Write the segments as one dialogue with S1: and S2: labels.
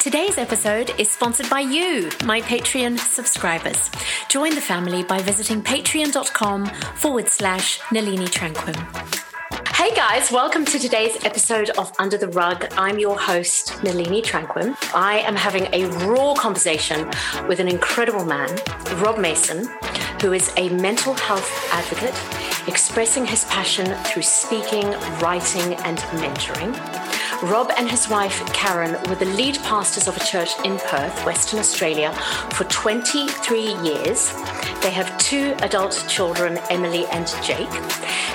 S1: Today's episode is sponsored by you, my Patreon subscribers. Join the family by visiting patreon.com forward slash Nalini Tranquim. Hey guys, welcome to today's episode of Under the Rug. I'm your host, Nalini Tranquim. I am having a raw conversation with an incredible man, Rob Mason, who is a mental health advocate, expressing his passion through speaking, writing, and mentoring. Rob and his wife Karen were the lead pastors of a church in Perth, Western Australia, for 23 years. They have two adult children, Emily and Jake.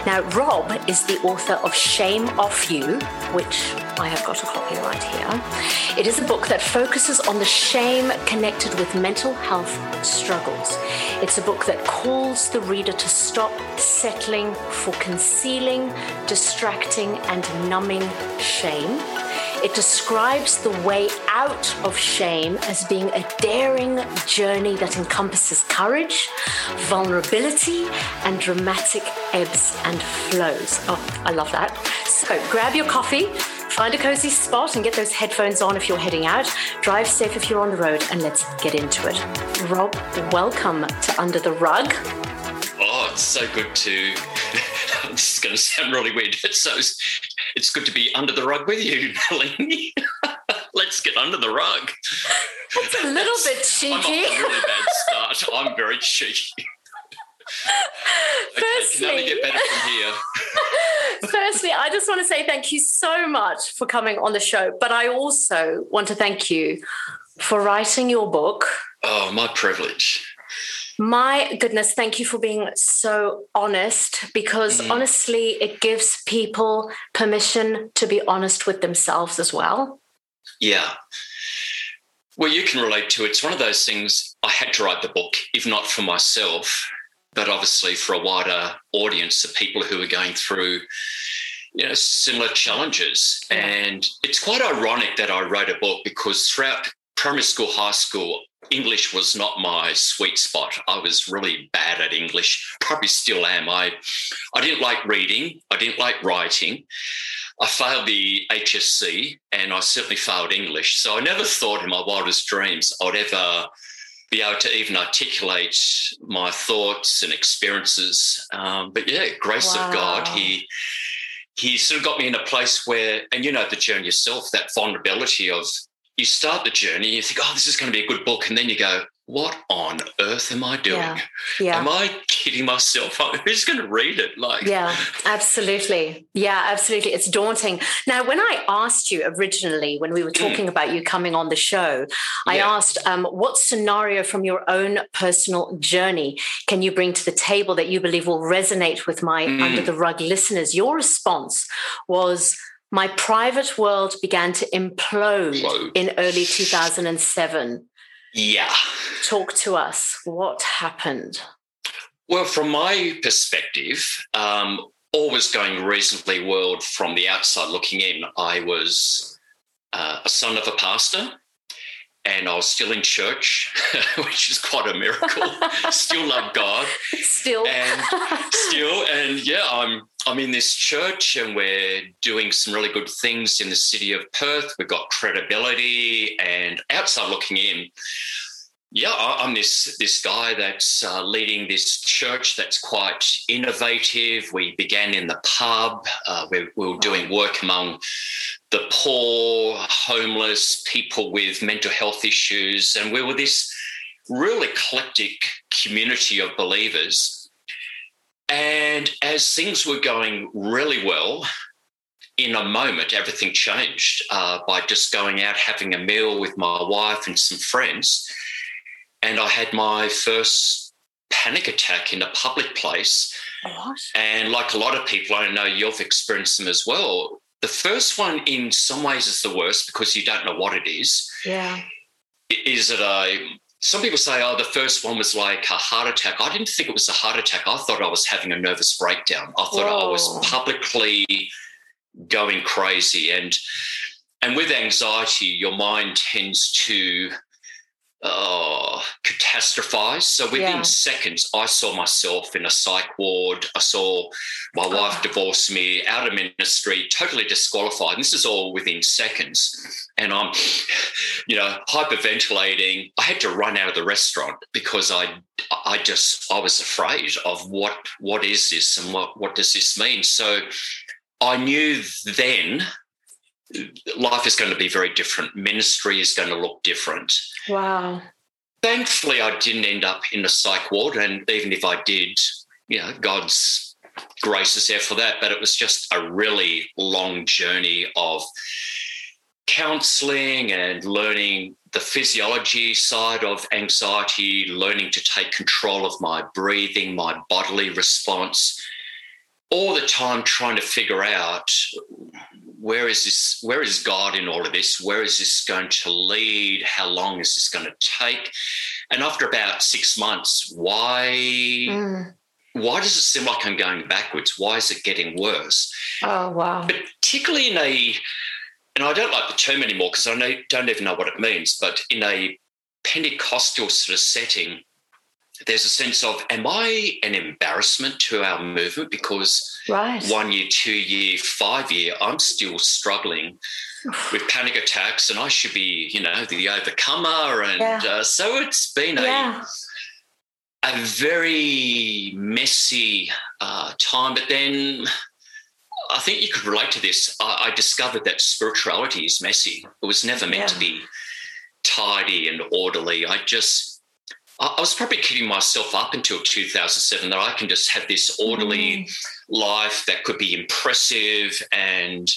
S1: Now, Rob is the author of Shame Off You, which I have got a copy right here. It is a book that focuses on the shame connected with mental health struggles. It's a book that calls the reader to stop settling for concealing, distracting, and numbing shame. It describes the way out of shame as being a daring journey that encompasses courage, vulnerability, and dramatic ebbs and flows. Oh, I love that. So grab your coffee, find a cozy spot, and get those headphones on if you're heading out. Drive safe if you're on the road, and let's get into it. Rob, welcome to Under the Rug.
S2: Oh, it's so good to. this is going to sound really weird. It's so it's good to be under the rug with you, Nalini. Let's get under the rug.
S1: That's a little bit cheeky. I'm
S2: off a really bad start. I'm very cheeky. okay,
S1: Firstly,
S2: can only get better from here.
S1: Firstly, I just want to say thank you so much for coming on the show, but I also want to thank you for writing your book.
S2: Oh, my privilege.
S1: My goodness, thank you for being so honest because
S2: Mm.
S1: honestly, it gives people permission to be honest with themselves as well.
S2: Yeah. Well, you can relate to it. It's one of those things I had to write the book, if not for myself, but obviously for a wider audience of people who are going through you know similar challenges and it's quite ironic that i wrote a book because throughout primary school high school english was not my sweet spot. I was really bad at english. Probably still am. I i didn't like reading. I didn't like writing. I failed the hsc and i certainly failed english. So i never thought in my wildest dreams i'd ever be able to even articulate my thoughts and experiences. Um, but yeah, grace of God, he he sort of got me in a place where, and you know the journey yourself, that vulnerability of you start the journey, you think, oh, this is going to be a good book, and then you go, what on earth am I doing?
S1: Yeah. Yeah.
S2: Am I kidding myself? Who's going to read it? Like,
S1: Yeah, absolutely. Yeah, absolutely. It's daunting. Now, when I asked you originally, when we were talking about you coming on the show, I
S2: Yeah.
S1: asked, um, what scenario from your own personal journey can you bring to the table that you believe will resonate with my
S2: Mm.
S1: under the rug listeners? Your response was, my private world began to implode in early 2007.
S2: yeah.
S1: Talk to us. What happened?
S2: Well, from my perspective, um, all was going reasonably well from the outside looking in. I was uh, a son of a pastor and I was still in church, which is quite a miracle. still love God
S1: Still.
S2: and still and yeah i'm i'm in this church and we're doing some really good things in the city of perth we've got credibility and outside looking in yeah i'm this this guy that's uh, leading this church that's quite innovative we began in the pub uh, we, we were doing work among the poor homeless people with mental health issues and we were this real eclectic community of believers. And as things were going really well, in a moment, everything changed uh, by just going out, having a meal with my wife and some friends. And I had my first panic attack in a public place.
S1: what?
S2: And like a lot of people, I know you've experienced them as well. The first one, in some ways, is the worst because you don't know what it is.
S1: Yeah.
S2: is it a some people say oh the first one was like a heart attack. I didn't think it was a heart attack. I thought i was having a nervous breakdown. I thought i was publicly going crazy. And and with anxiety your mind tends to oh catastrophize. So within yeah. seconds, I saw myself in a psych ward. I saw my oh. wife divorce me, out of ministry, totally disqualified. And this is all within seconds. And I'm, you know, hyperventilating. I had to run out of the restaurant because I, I just, I was afraid of what, what is this and what, what does this mean? So I knew then life is going to be very different. Ministry is going to look different.
S1: Wow.
S2: Thankfully, I didn't end up in a psych ward. And even if I did, you know, God's grace is there for that. But it was just a really long journey of counseling and learning the physiology side of anxiety, learning to take control of my breathing, my bodily response, all the time trying to figure out where is this where is god in all of this? Where is this going to lead? How long is this going to take? And after about six months why mm. why does it seem like i'm going backwards? Why is it getting worse?
S1: Oh wow.
S2: Particularly in a and i don't like the term anymore because i know, don't even know what it means but in a pentecostal sort of setting there's a sense of, am I an embarrassment to our movement? Because
S1: right.
S2: one year, two year, five year, I'm still struggling with panic attacks, and I should be, you know, the overcomer. And yeah. uh, so it's been yeah. a a very messy uh, time. But then I think you could relate to this. I, I, discovered that spirituality is messy. It was never meant yeah. to be tidy and orderly. I just I was probably keeping myself up until 2007 that I can just have this orderly mm. life that could be impressive and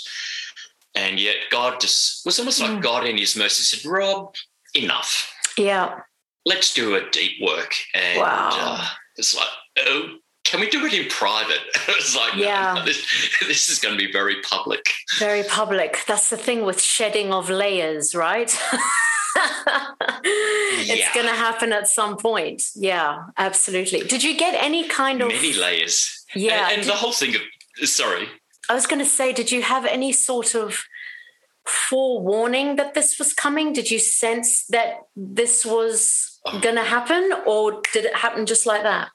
S2: and yet God just was almost mm. like God in His mercy said, "Rob, enough.
S1: Yeah,
S2: let's do a deep work." And wow. uh, it's like, oh, can we do it in private? it's like, yeah, no, this, this is going to be very public.
S1: Very public. That's the thing with shedding of layers, right? it's going to happen at some point. Yeah, absolutely. Did you get any kind of
S2: many layers?
S1: Yeah,
S2: and, and the whole thing of sorry.
S1: I was going to say, did you have any sort of forewarning that this was coming? Did you sense that this was oh. going to happen, or did it happen just like that?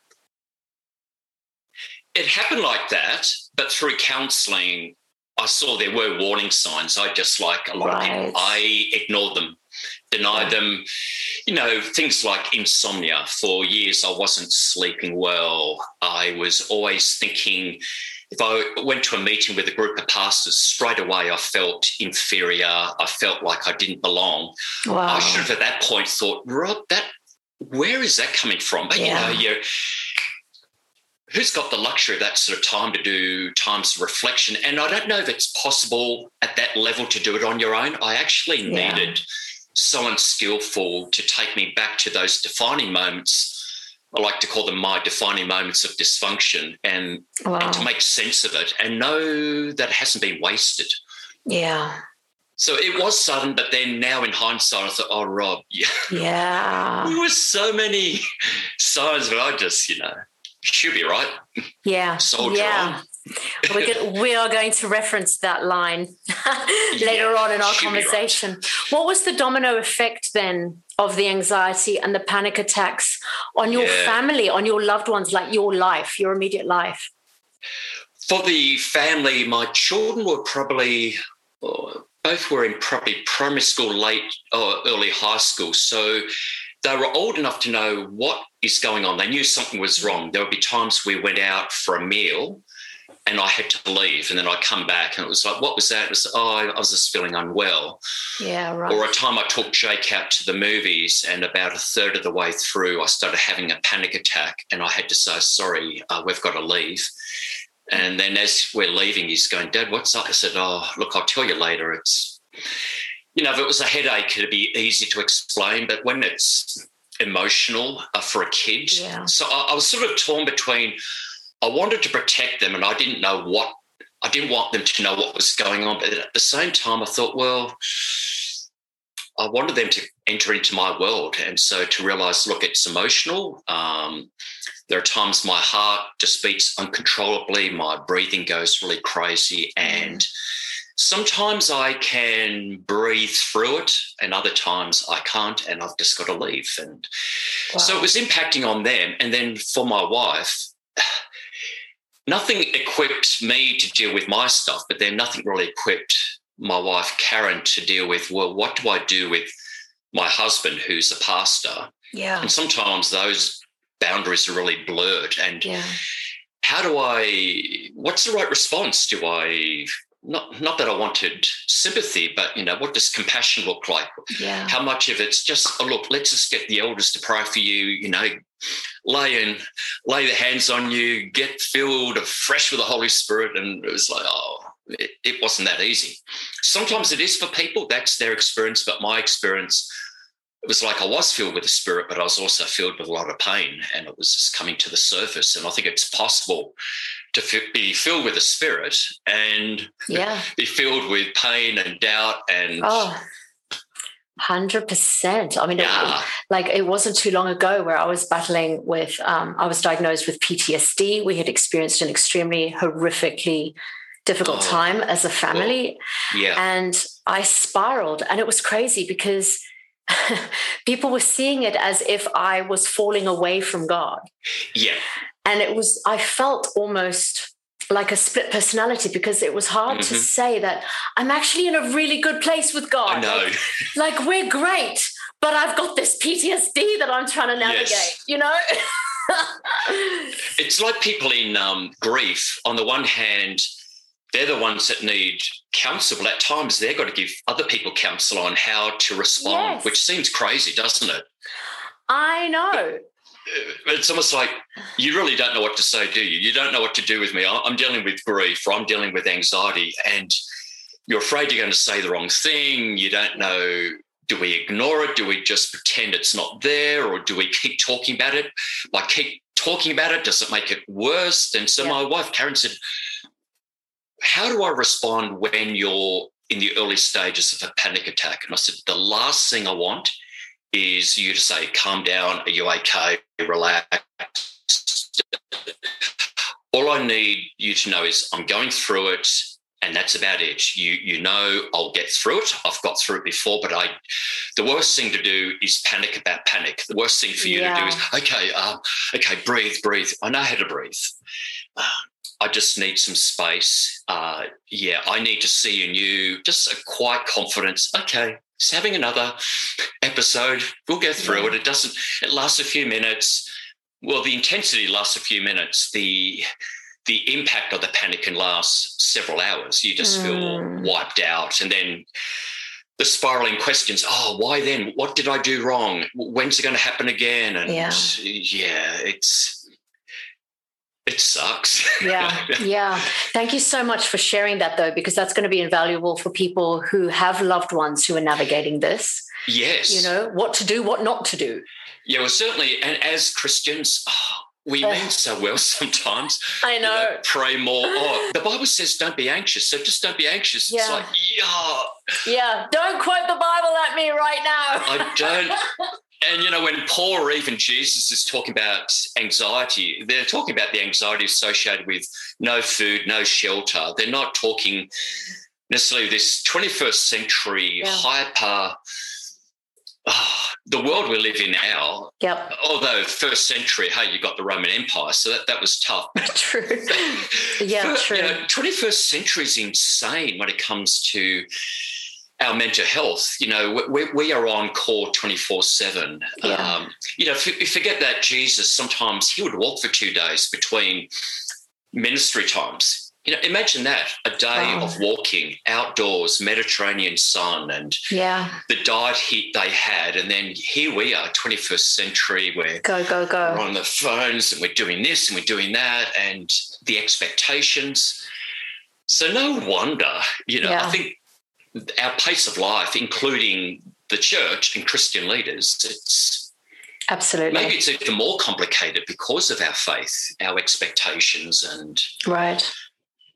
S2: It happened like that, but through counselling, I saw there were warning signs. I just like a lot right. of people, I ignored them denied them. You know, things like insomnia. For years, I wasn't sleeping well. I was always thinking, if I went to a meeting with a group of pastors, straight away I felt inferior. I felt like I didn't belong. Wow. I should have at that point thought, Rob, that where is that coming from? But yeah. you know, you who's got the luxury of that sort of time to do times of reflection? And I don't know if it's possible at that level to do it on your own. I actually yeah. needed someone skillful to take me back to those defining moments. I like to call them my defining moments of dysfunction and, wow. and to make sense of it and know that it hasn't been wasted.
S1: Yeah.
S2: So it was sudden, but then now in hindsight, I thought, oh, Rob, yeah.
S1: Yeah.
S2: there were so many signs, but I just, you know, should be right.
S1: Yeah.
S2: Soldier
S1: yeah.
S2: on.
S1: We're we are going to reference that line later yeah, on in our conversation. Right. What was the domino effect then of the anxiety and the panic attacks on your yeah. family, on your loved ones, like your life, your immediate life?
S2: For the family, my children were probably uh, both were in probably primary school, late or early high school. So they were old enough to know what is going on. They knew something was mm. wrong. There would be times we went out for a meal and I had to leave. And then I come back and it was like, what was that? It was, oh, I was just feeling unwell.
S1: Yeah, right.
S2: Or a time I took Jake out to the movies and about a third of the way through, I started having a panic attack and I had to say, sorry, uh, we've got to leave. And then as we're leaving, he's going, Dad, what's up? I said, oh, look, I'll tell you later. It's, you know, if it was a headache, it'd be easy to explain. But when it's emotional uh, for a kid, yeah. so I, I was sort of torn between, I wanted to protect them, and I didn't know what I didn't want them to know what was going on. But at the same time, I thought, well, I wanted them to enter into my world, and so to realize, look, it's emotional. Um, there are times my heart just beats uncontrollably, my breathing goes really crazy, and sometimes I can breathe through it, and other times I can't, and I've just got to leave. And wow. so it was impacting on them. And then for my wife, nothing equipped me to deal with my stuff, but then nothing really equipped my wife, Karen, to deal with, well, what do I do with my husband, who's a pastor?
S1: Yeah.
S2: And sometimes those boundaries are really blurred. And
S1: yeah.
S2: how do I, what's the right response? Do I, not not that I wanted sympathy, but you know, what does compassion look like?
S1: Yeah.
S2: How much of it's just, oh, look, let's just get the elders to pray for you, you know, lay and lay their hands on you, get filled afresh with the Holy Spirit. And it was like, oh, it, it wasn't that easy. Sometimes it is for people, that's their experience, but my experience it was like I was filled with the spirit, but I was also filled with a lot of pain, and it was just coming to the surface. And I think it's possible to f- be filled with the spirit and
S1: yeah.
S2: be filled with pain and doubt and
S1: oh. Hundred percent. I mean,
S2: yeah.
S1: it, like it wasn't too long ago where I was battling with. Um, I was diagnosed with PTSD. We had experienced an extremely horrifically difficult oh. time as a family,
S2: oh. yeah,
S1: and I spiraled, and it was crazy because people were seeing it as if I was falling away from God.
S2: Yeah.
S1: And it was, I felt almost like a split personality because it was hard mm-hmm. to say that I'm actually in a really good place with God.
S2: I know.
S1: Like, like we're great, but I've got this PTSD that I'm trying to navigate, yes. you know?
S2: it's like people in um, grief. On the one hand, they're the ones that need counsel. But at times, they've got to give other people counsel on how to respond, yes. which seems crazy, doesn't it?
S1: I know.
S2: But uh, it's almost like you really don't know what to say, do you? You don't know what to do with me. I'm dealing with grief or I'm dealing with anxiety, and you're afraid you're going to say the wrong thing. You don't know do we ignore it? Do we just pretend it's not there? Or do we keep talking about it? By keep talking about it, does it make it worse? And so yeah. my wife, Karen, said, how do I respond when you're in the early stages of a panic attack? And I said, the last thing I want is you to say, calm down, are you okay? Relax. All I need you to know is I'm going through it and that's about it. You you know I'll get through it. I've got through it before, but I the worst thing to do is panic about panic. The worst thing for you yeah. to do is okay, um, okay, breathe, breathe. I know how to breathe. Uh, I just need some space. Uh, yeah, I need to see in you just a quiet confidence. Okay, just having another episode. We'll go through it. It doesn't, it lasts a few minutes. Well, the intensity lasts a few minutes. The the impact of the panic can last several hours. You just mm. feel wiped out. And then the spiraling questions oh why then what did i do wrong when's it going to happen again and
S1: yeah,
S2: yeah it's it sucks.
S1: yeah, yeah. Thank you so much for sharing that, though, because that's going to be invaluable for people who have loved ones who are navigating this.
S2: Yes.
S1: You know, what to do, what not to do.
S2: Yeah, well, certainly. And as Christians, oh, we uh, mean so well sometimes.
S1: I know. You know.
S2: Pray more. Oh, the Bible says don't be anxious. So just don't be anxious. Yeah. It's like, yeah.
S1: Yeah. Don't quote the Bible at me right now.
S2: I don't. And you know, when Paul or even Jesus is talking about anxiety, they're talking about the anxiety associated with no food, no shelter. They're not talking necessarily this 21st century yeah. hyper. Oh, the world we live in now.
S1: Yep.
S2: Although first century, hey, you got the Roman Empire, so that, that was tough.
S1: true. yeah, but, true. You
S2: know, 21st century is insane when it comes to our mental health. You know, we, we are on call 24 7. Um, you know, forget that Jesus, sometimes he would walk for two days between ministry times. You know, imagine that a day of walking outdoors, Mediterranean sun, and
S1: yeah,
S2: the diet heat they had. And then here we are, 21st century, where
S1: go, go, go.
S2: We're on the phones and we're doing this and we're doing that, and the expectations. So, no wonder, you know, yeah. I think our pace of life, including the church and Christian leaders, it's
S1: absolutely
S2: maybe it's even more complicated because of our faith, our expectations, and
S1: right.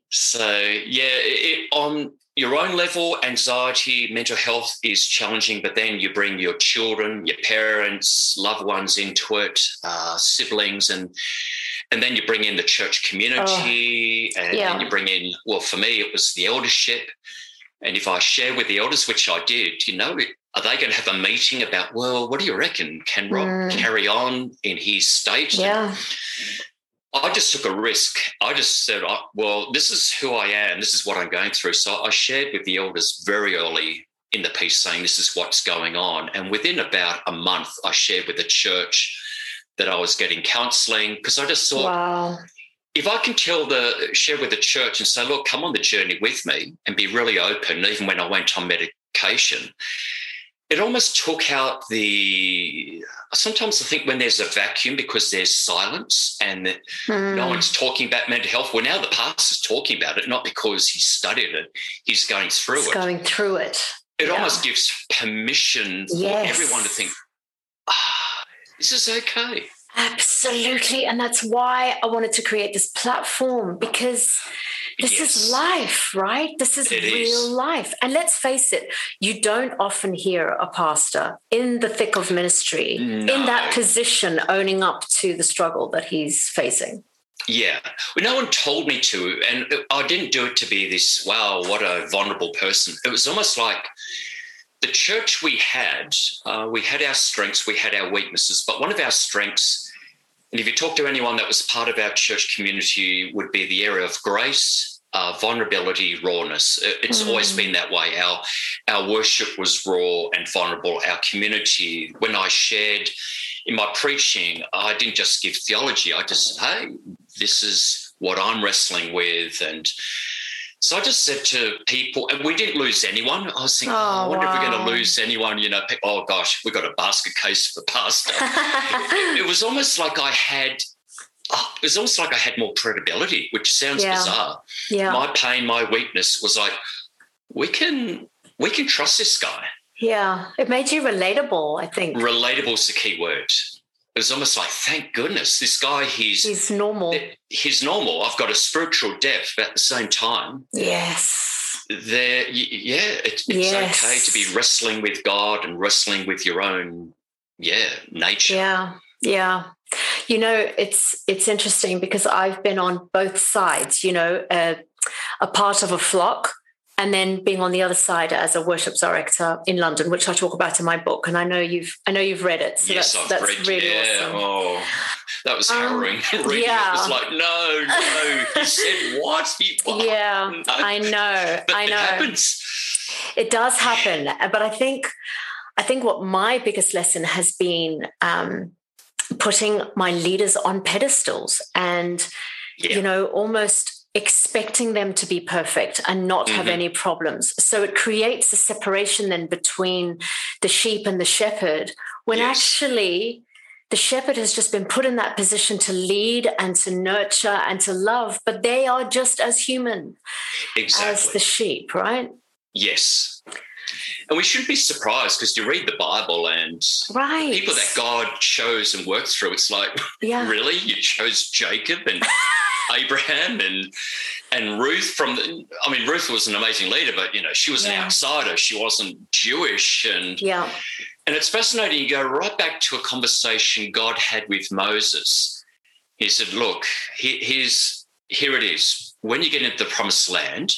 S2: So yeah, it, on your own level, anxiety, mental health is challenging, but then you bring your children, your parents, loved ones into it, uh, siblings, and and then you bring in the church community, oh, and,
S1: yeah.
S2: and you bring in. Well, for me, it was the eldership And if I share with the elders, which I did, you know, are they going to have a meeting about, well, what do you reckon? Can Rob mm. carry on in his state?
S1: Yeah.
S2: I just took a risk. I just said, well, this is who I am. This is what I'm going through. So I shared with the elders very early in the piece saying this is what's going on. And within about a month, I shared with the church that I was getting counseling because I just thought,
S1: wow.
S2: If I can tell the share with the church and say, look, come on the journey with me and be really open, even when I went on medication, it almost took out the sometimes i think when there's a vacuum because there's silence and mm. no one's talking about mental health well now the pastor's talking about it not because he studied it he's going through
S1: he's
S2: it
S1: going through it
S2: it yeah. almost gives permission for yes. everyone to think ah this is okay
S1: absolutely and that's why i wanted to create this platform because this yes. is life, right? This is it real is. life. And let's face it, you don't often hear a pastor in the thick of ministry no. in that position owning up to the struggle that he's facing.
S2: Yeah. Well, no one told me to. And I didn't do it to be this, wow, what a vulnerable person. It was almost like the church we had, uh, we had our strengths, we had our weaknesses, but one of our strengths and if you talk to anyone that was part of our church community, would be the area of grace, uh, vulnerability, rawness. It's mm. always been that way. Our our worship was raw and vulnerable. Our community, when I shared in my preaching, I didn't just give theology. I just, said, hey, this is what I'm wrestling with, and so I just said to people, and we didn't lose anyone. I was thinking, oh, oh I wonder wow. if we're going to lose anyone. You know, oh gosh, we've got a basket case for pastor. it, it, was almost like I had, oh, it was almost like I had more credibility, which sounds yeah. bizarre.
S1: Yeah.
S2: My pain, my weakness was like, we can, we can trust this guy.
S1: Yeah, it made you relatable. I think
S2: relatable is the key word it was almost like, thank goodness, this guy, he's
S1: he's normal.
S2: He's normal. I've got a spiritual depth at the same time.
S1: Yes.
S2: There, yeah, it, it's yes. okay to be wrestling with God and wrestling with your own, yeah, nature.
S1: Yeah, yeah. You know, it's it's interesting because I've been on both sides. You know, uh, a part of a flock and then being on the other side as a worship director in London, which I talk about in my book. And I know you've I know you've read it. So
S2: yes,
S1: that's,
S2: I've
S1: that's
S2: read,
S1: really
S2: yeah.
S1: awesome.
S2: Oh, that was um, harrowing. Um, Reading yeah. it was like, no, no. He said what? He, what?
S1: Yeah, no. I know.
S2: But
S1: I know.
S2: It happens.
S1: It does happen. But I think I think what my biggest lesson has been um, putting my leaders on pedestals and yeah. you know almost expecting them to be perfect and not mm-hmm. have any problems. So it creates a separation then between the sheep and the shepherd when yes. actually the shepherd has just been put in that position to lead and to nurture and to love, but they are just as human
S2: exactly.
S1: as the sheep, right?
S2: Yes. And we shouldn't be surprised because you read the Bible and
S1: right.
S2: people that God chose and worked through, it's like, yeah. really? You chose Jacob and Abraham and and Ruth from the, I mean Ruth was an amazing leader, but you know she was yeah. an outsider. She wasn't Jewish, and
S1: yeah.
S2: And it's fascinating. You go right back to a conversation God had with Moses. He said, "Look, here's here it is. When you get into the promised land,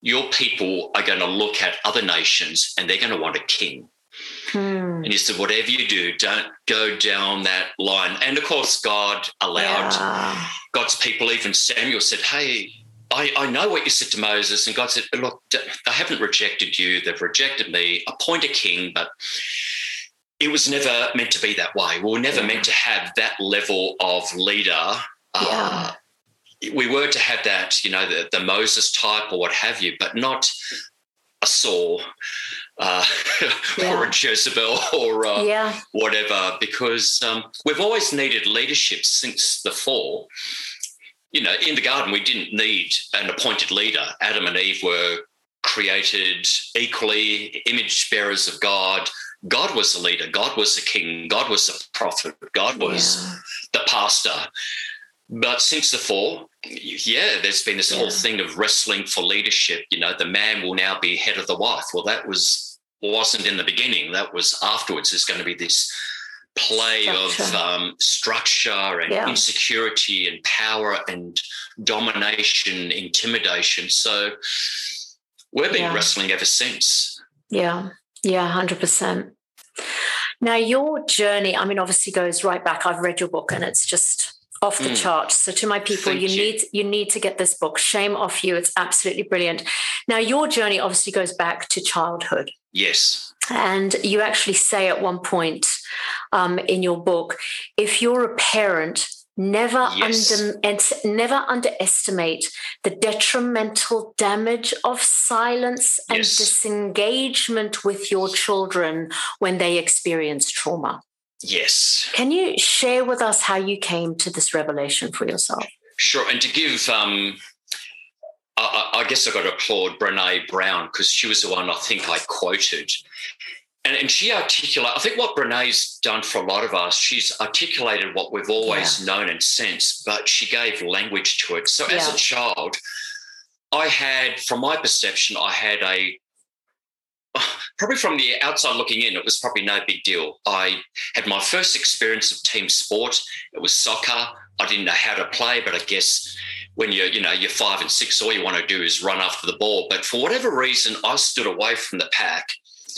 S2: your people are going to look at other nations and they're going to want a king." Hmm. And he said, whatever you do, don't go down that line. And of course, God allowed yeah. God's people, even Samuel said, Hey, I, I, know what you said to Moses. And God said, Look, they haven't rejected you, they've rejected me. Appoint a king, but it was never meant to be that way. We were never yeah. meant to have that level of leader. Uh, we were to have that, you know, the, the Moses type or what have you, but not a Saul uh, yeah. or a Jezebel or uh,
S1: yeah.
S2: whatever, because um, we've always needed leadership since the fall. You know, in the garden, we didn't need an appointed leader. Adam and Eve were created equally, image bearers of God. God was the leader, God was the king, God was the prophet, God was yeah. the pastor. But since the fall, yeah, there's been this yeah. whole thing of wrestling for leadership. You know, the man will now be head of the wife. Well, that was wasn't in the beginning. That was afterwards. There's going to be this play structure. of um, structure and yeah. insecurity and power and domination, intimidation. So we've been yeah. wrestling ever since.
S1: Yeah, yeah, hundred percent. Now, your journey, I mean, obviously goes right back. I've read your book and it's just off the mm. charts. So to my people, you, you need you need to get this book. Shame off you. It's absolutely brilliant. Now, your journey obviously goes back to childhood.
S2: Yes.
S1: And you actually say at one point um, in your book, if you're a parent Never yes. under and never underestimate the detrimental damage of silence and yes. disengagement with your children when they experience trauma.
S2: Yes.
S1: Can you share with us how you came to this revelation for yourself?
S2: Sure. And to give um I, I guess I got to applaud Brene Brown because she was the one I think I quoted and, and she articulated, I think what Brene's done for a lot of us, she's articulated what we've always yeah. known and sensed, but she gave language to it. So yeah. as a child, I had, from my perception, I had a probably from the outside looking in, it was probably no big deal. I had my first experience of team sport. It was soccer. I didn't know how to play, but I guess when you're, you know, you're five and six, all you want to do is run after the ball. But for whatever reason, I stood away from the pack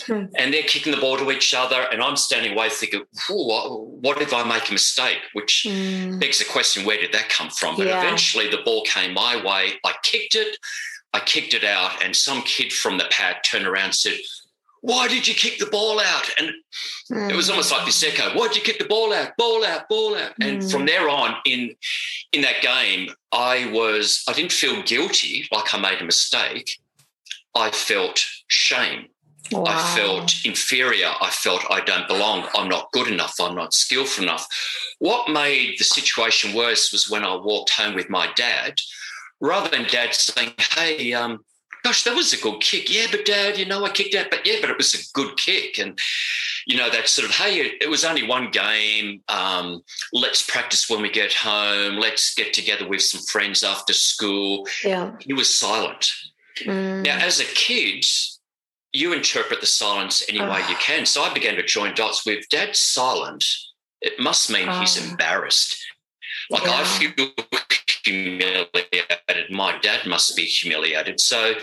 S2: Hmm. And they're kicking the ball to each other, and I'm standing away thinking, what if I make a mistake? Which mm. begs the question, where did that come from? But yeah. eventually the ball came my way. I kicked it, I kicked it out, and some kid from the pad turned around and said, why did you kick the ball out? And mm. it was almost like this echo. Why did you kick the ball out? Ball out, ball out. And mm. from there on, in in that game, I was I didn't feel guilty like I made a mistake. I felt shame. Wow. I felt inferior. I felt I don't belong. I'm not good enough. I'm not skillful enough. What made the situation worse was when I walked home with my dad, rather than dad saying, Hey, um, gosh, that was a good kick. Yeah, but dad, you know, I kicked out, but yeah, but it was a good kick. And, you know, that sort of, hey, it was only one game. Um, let's practice when we get home. Let's get together with some friends after school.
S1: Yeah.
S2: He was silent. Mm. Now, as a kid, you interpret the silence any way you can. So I began to join dots with dad's silent. It must mean he's embarrassed. Like yeah. I feel humiliated. My dad must be humiliated. So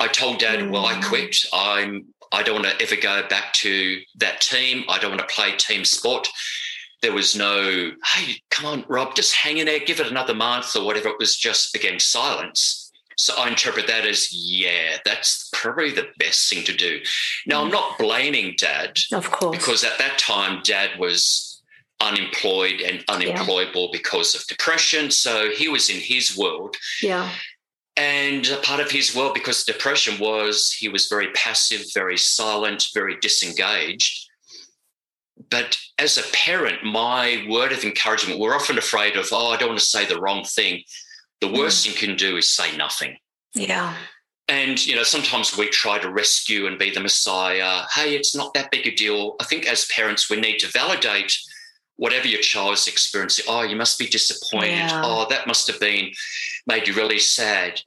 S2: I told dad, mm. well, I mm. quit. I'm I don't want to ever go back to that team. I don't want to play team sport. There was no, hey, come on, Rob, just hang in there, give it another month or whatever. It was just again silence. So I interpret that as, yeah, that's probably the best thing to do. Now, I'm not blaming dad.
S1: Of course.
S2: Because at that time, dad was unemployed and unemployable yeah. because of depression. So he was in his world.
S1: Yeah.
S2: And a part of his world, because depression was, he was very passive, very silent, very disengaged. But as a parent, my word of encouragement, we're often afraid of, oh, I don't want to say the wrong thing the worst mm. you can do is say nothing.
S1: Yeah.
S2: And, you know, sometimes we try to rescue and be the messiah. Hey, it's not that big a deal. I think as parents, we need to validate whatever your child is experiencing. Oh, you must be disappointed. Yeah. Oh, that must have been made you really sad.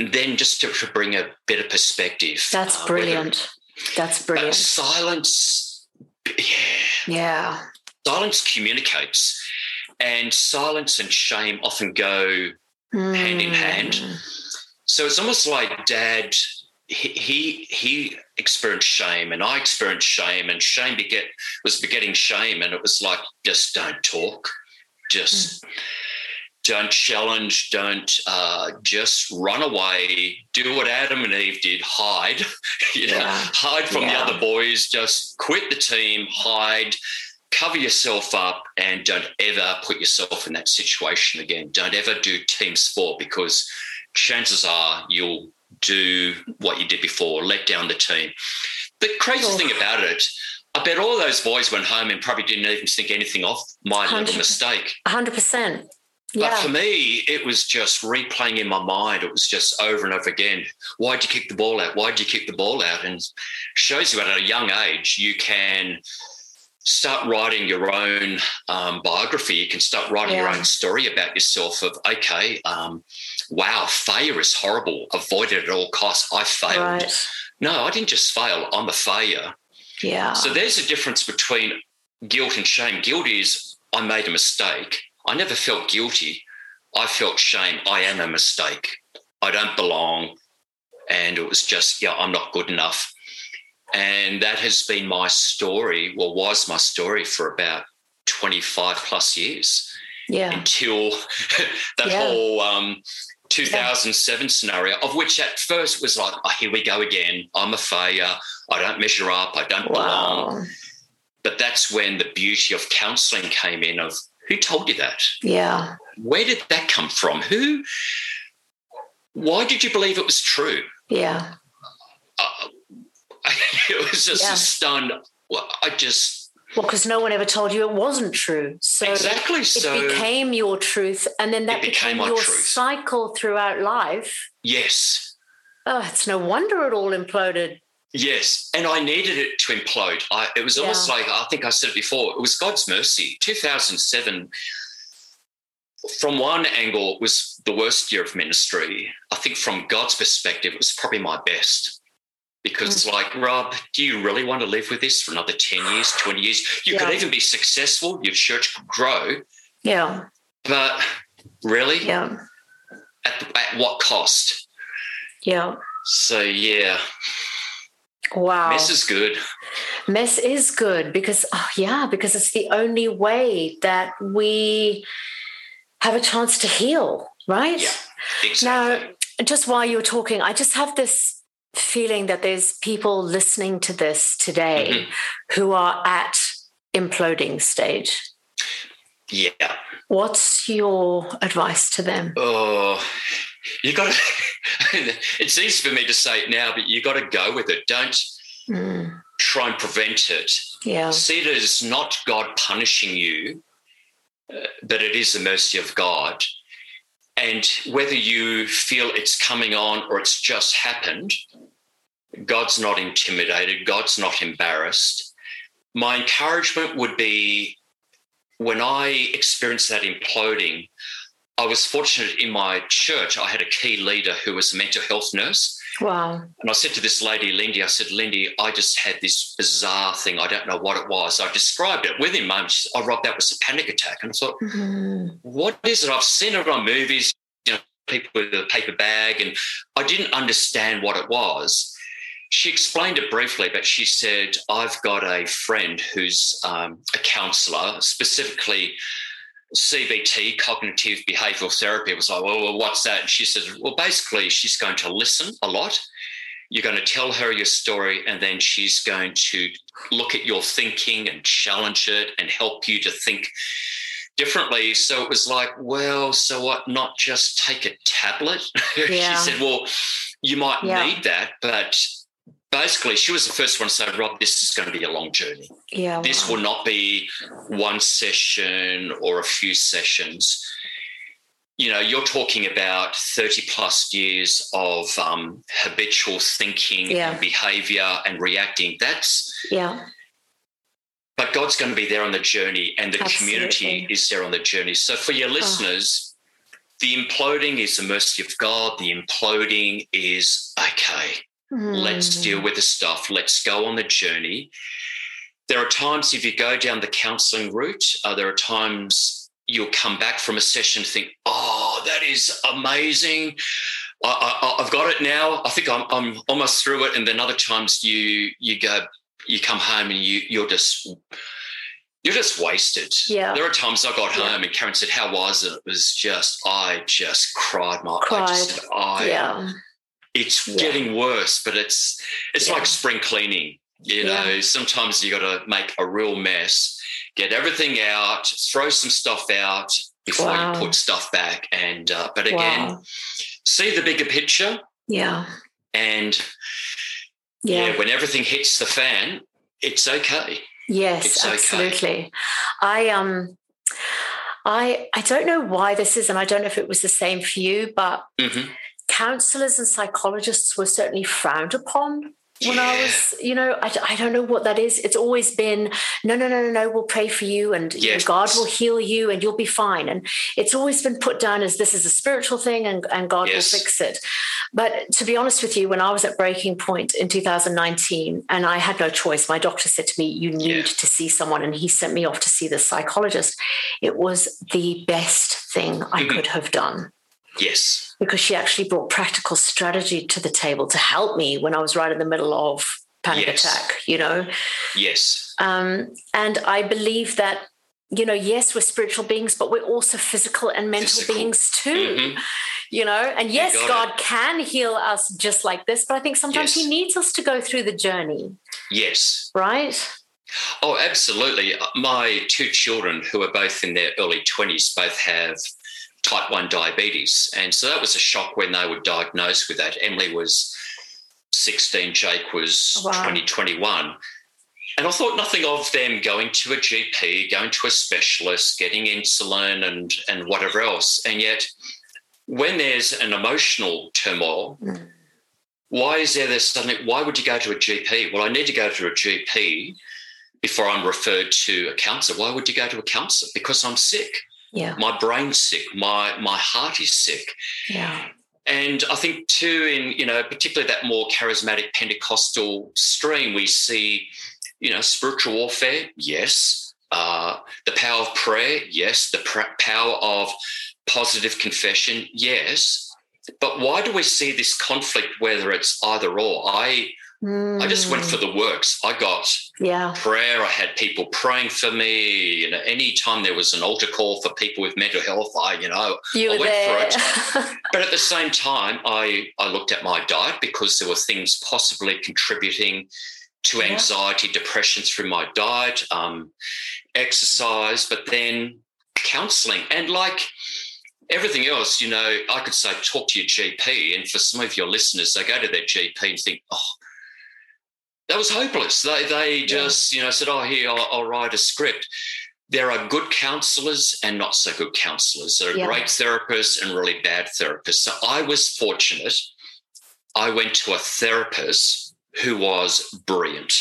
S2: And then just to, to bring a bit of perspective.
S1: That's uh, brilliant. Whether, That's brilliant.
S2: silence, yeah.
S1: Yeah.
S2: Silence communicates. And silence and shame often go mm. hand in hand. Hmm. So it's almost like dad, he, he, experienced shame and I experienced shame and shame beget was begetting shame. And it was like, just don't talk. Just mm. don't challenge, don't uh, just run away, do what Adam and Eve did, hide, you know, hide from yeah. the other boys, just quit the team, hide, cover yourself up and don't ever put yourself in that situation again. Don't ever do team sport because chances are you'll do what you did before, let down the team. The crazy oh. thing about it, I bet all those boys went home and probably didn't even think anything of my little mistake.
S1: 100%. Yeah.
S2: But for me, it was just replaying in my mind. It was just over and over again. Why'd you kick the ball out? Why'd you kick the ball out? And shows you at a young age, you can start writing your own um, biography. You can start writing yeah. your own story about yourself of, okay, um, wow, failure is horrible. Avoid it at all costs. I failed. Right. No, I didn't just fail. I'm a failure.
S1: Yeah.
S2: So there's a difference between guilt and shame. Guilt is I made a mistake. I never felt guilty. I felt shame. I am a mistake. I don't belong. and it was just, yeah, I'm not good enough. And that has been my story, well, was my story for about 25 plus years.
S1: Yeah.
S2: Until that yeah. whole um, 2007 yeah. scenario, of which at first was like, oh, here we go again. I'm a failure. I don't measure up. I don't wow. belong. But that's when the beauty of counseling came in of who told you that?
S1: Yeah.
S2: Where did that come from? Who, why did you believe it was true?
S1: Yeah.
S2: Uh, it was just yeah. a stun. I just.
S1: Well, because no one ever told you it wasn't true. So
S2: exactly.
S1: It
S2: so
S1: became your truth, and then that became, became your truth. cycle throughout life.
S2: Yes.
S1: Oh, it's no wonder it all imploded.
S2: Yes, and I needed it to implode. I, it was almost yeah. like I think I said it before. It was God's mercy. 2007, from one angle, was the worst year of ministry. I think from God's perspective, it was probably my best because, mm. like, Rob, do you really want to live with this for another 10 years, 20 years? You yeah. could even be successful. Your church could grow.
S1: Yeah.
S2: But really,
S1: yeah.
S2: At, at what cost?
S1: Yeah.
S2: So yeah.
S1: Wow.
S2: Mess is good.
S1: Mess is good because, oh, yeah, because it's the only way that we have a chance to heal, right?
S2: Yeah, exactly.
S1: Now, just while you were talking, I just have this feeling that there's people listening to this today mm-hmm. who are at imploding stage.
S2: Yeah.
S1: What's your advice to them?
S2: Oh, you got to, it's easy for me to say it now, but you got to go with it. Don't mm. try and prevent it.
S1: Yeah.
S2: See it as not God punishing you, uh, but it is the mercy of God. And whether you feel it's coming on or it's just happened, God's not intimidated, God's not embarrassed. My encouragement would be when I experienced that imploding, I was fortunate in my church. I had a key leader who was a mental health nurse.
S1: Wow.
S2: And I said to this lady, Lindy, I said, Lindy, I just had this bizarre thing. I don't know what it was. I described it within moments. I wrote that was a panic attack. And I thought, mm-hmm. what is it? I've seen it on movies, you know, people with a paper bag, and I didn't understand what it was. She explained it briefly, but she said, I've got a friend who's um, a counselor, specifically CBT, cognitive behavioral therapy, was like, well, what's that? And she says, well, basically, she's going to listen a lot. You're going to tell her your story, and then she's going to look at your thinking and challenge it and help you to think differently. So it was like, well, so what? Not just take a tablet? Yeah. she said, well, you might yeah. need that, but basically she was the first one to say rob this is going to be a long journey.
S1: Yeah
S2: this will not be one session or a few sessions. You know you're talking about 30 plus years of um, habitual thinking yeah. and behavior and reacting. That's
S1: yeah.
S2: But god's going to be there on the journey and the Absolutely. community is there on the journey. So for your listeners oh. the imploding is the mercy of god. The imploding is okay Mm. Let's deal with the stuff. Let's go on the journey. There are times if you go down the counseling route, uh, there are times you'll come back from a session think, oh, that is amazing. I, have got it now. I think I'm, I'm almost through it. And then other times you you go, you come home and you you're just you're just wasted.
S1: Yeah.
S2: There are times I got home yeah. and Karen said, "How was it?" It was just I just cried my
S1: cried. I
S2: just I
S1: yeah
S2: it's yeah. getting worse, but it's it's yeah. like spring cleaning. You know, yeah. sometimes you got to make a real mess, get everything out, throw some stuff out before wow. you put stuff back. And uh, but again, wow. see the bigger picture.
S1: Yeah.
S2: And yeah. when everything hits the fan, it's okay.
S1: Yes, it's absolutely. Okay. I um I I don't know why this is, and I don't know if it was the same for you, but mm-hmm counselors and psychologists were certainly frowned upon when yeah. I was, you know, I, I don't know what that is. It's always been, no, no, no, no, no, we'll pray for you and yes. God will heal you and you'll be fine. And it's always been put down as this is a spiritual thing and, and God yes. will fix it. But to be honest with you, when I was at breaking point in 2019 and I had no choice, my doctor said to me, you need yeah. to see someone. And he sent me off to see the psychologist. It was the best thing I mm-hmm. could have done
S2: Yes.
S1: Because she actually brought practical strategy to the table to help me when I was right in the middle of panic yes. attack, you know?
S2: Yes.
S1: Um, and I believe that, you know, yes, we're spiritual beings, but we're also physical and mental physical. beings too. Mm-hmm. You know, and yes, God it. can heal us just like this, but I think sometimes yes. He needs us to go through the journey.
S2: Yes.
S1: Right?
S2: Oh, absolutely. My two children, who are both in their early 20s, both have type 1 diabetes. And so that was a shock when they were diagnosed with that. Emily was 16, Jake was wow. 2021. And I thought nothing of them going to a GP, going to a specialist, getting insulin and, and whatever else. And yet, when there's an emotional turmoil, mm. why is there this suddenly? Why would you go to a GP? Well, I need to go to a GP before I'm referred to a counsellor. Why would you go to a counsellor? Because I'm sick.
S1: Yeah.
S2: My brain's sick. My my heart is sick.
S1: Yeah.
S2: And I think too, in you know, particularly that more charismatic Pentecostal stream, we see, you know, spiritual warfare. Yes. Uh, the power of prayer. Yes. The pr- power of positive confession. Yes. But why do we see this conflict, whether it's either or? I Mm. I just went for the works. I got
S1: yeah.
S2: prayer. I had people praying for me. You know, anytime there was an altar call for people with mental health, I, you know,
S1: you I went there.
S2: for it. but at the same time, I, I looked at my diet because there were things possibly contributing to anxiety, yeah. depression through my diet, um, exercise, but then counseling. And like, everything else, you know, I could say talk to your GP. And for some of your listeners, they go to their GP and think, oh, that was hopeless. They they just you know said, "Oh, here I'll, I'll, write a script." There are good counselors and not so good counselors. There are yeah. great therapists and really bad therapists. So I was fortunate. I went to a therapist who was brilliant.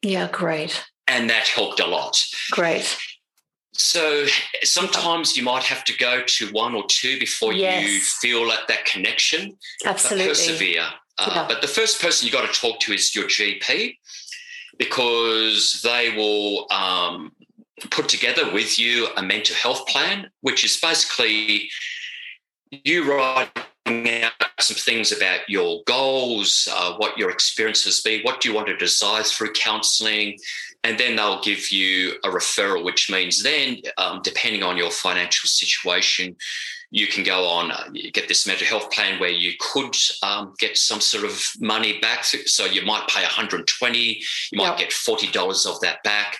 S1: Yeah, great.
S2: And that helped a lot.
S1: Great.
S2: So sometimes you might have to go to one or two before yes. you feel like that connection.
S1: Absolutely.
S2: persevere. Uh, yeah. But the first person you got to talk to is your GP because they will um, put together with you a mental health plan, which is basically you writing out some things about your goals, uh, what your experiences be, what do you want to desire through counselling, and then they'll give you a referral, which means then, um, depending on your financial situation, you can go on uh, get this mental health plan where you could um, get some sort of money back. So you might pay 120, you might yep. get $40 of that back.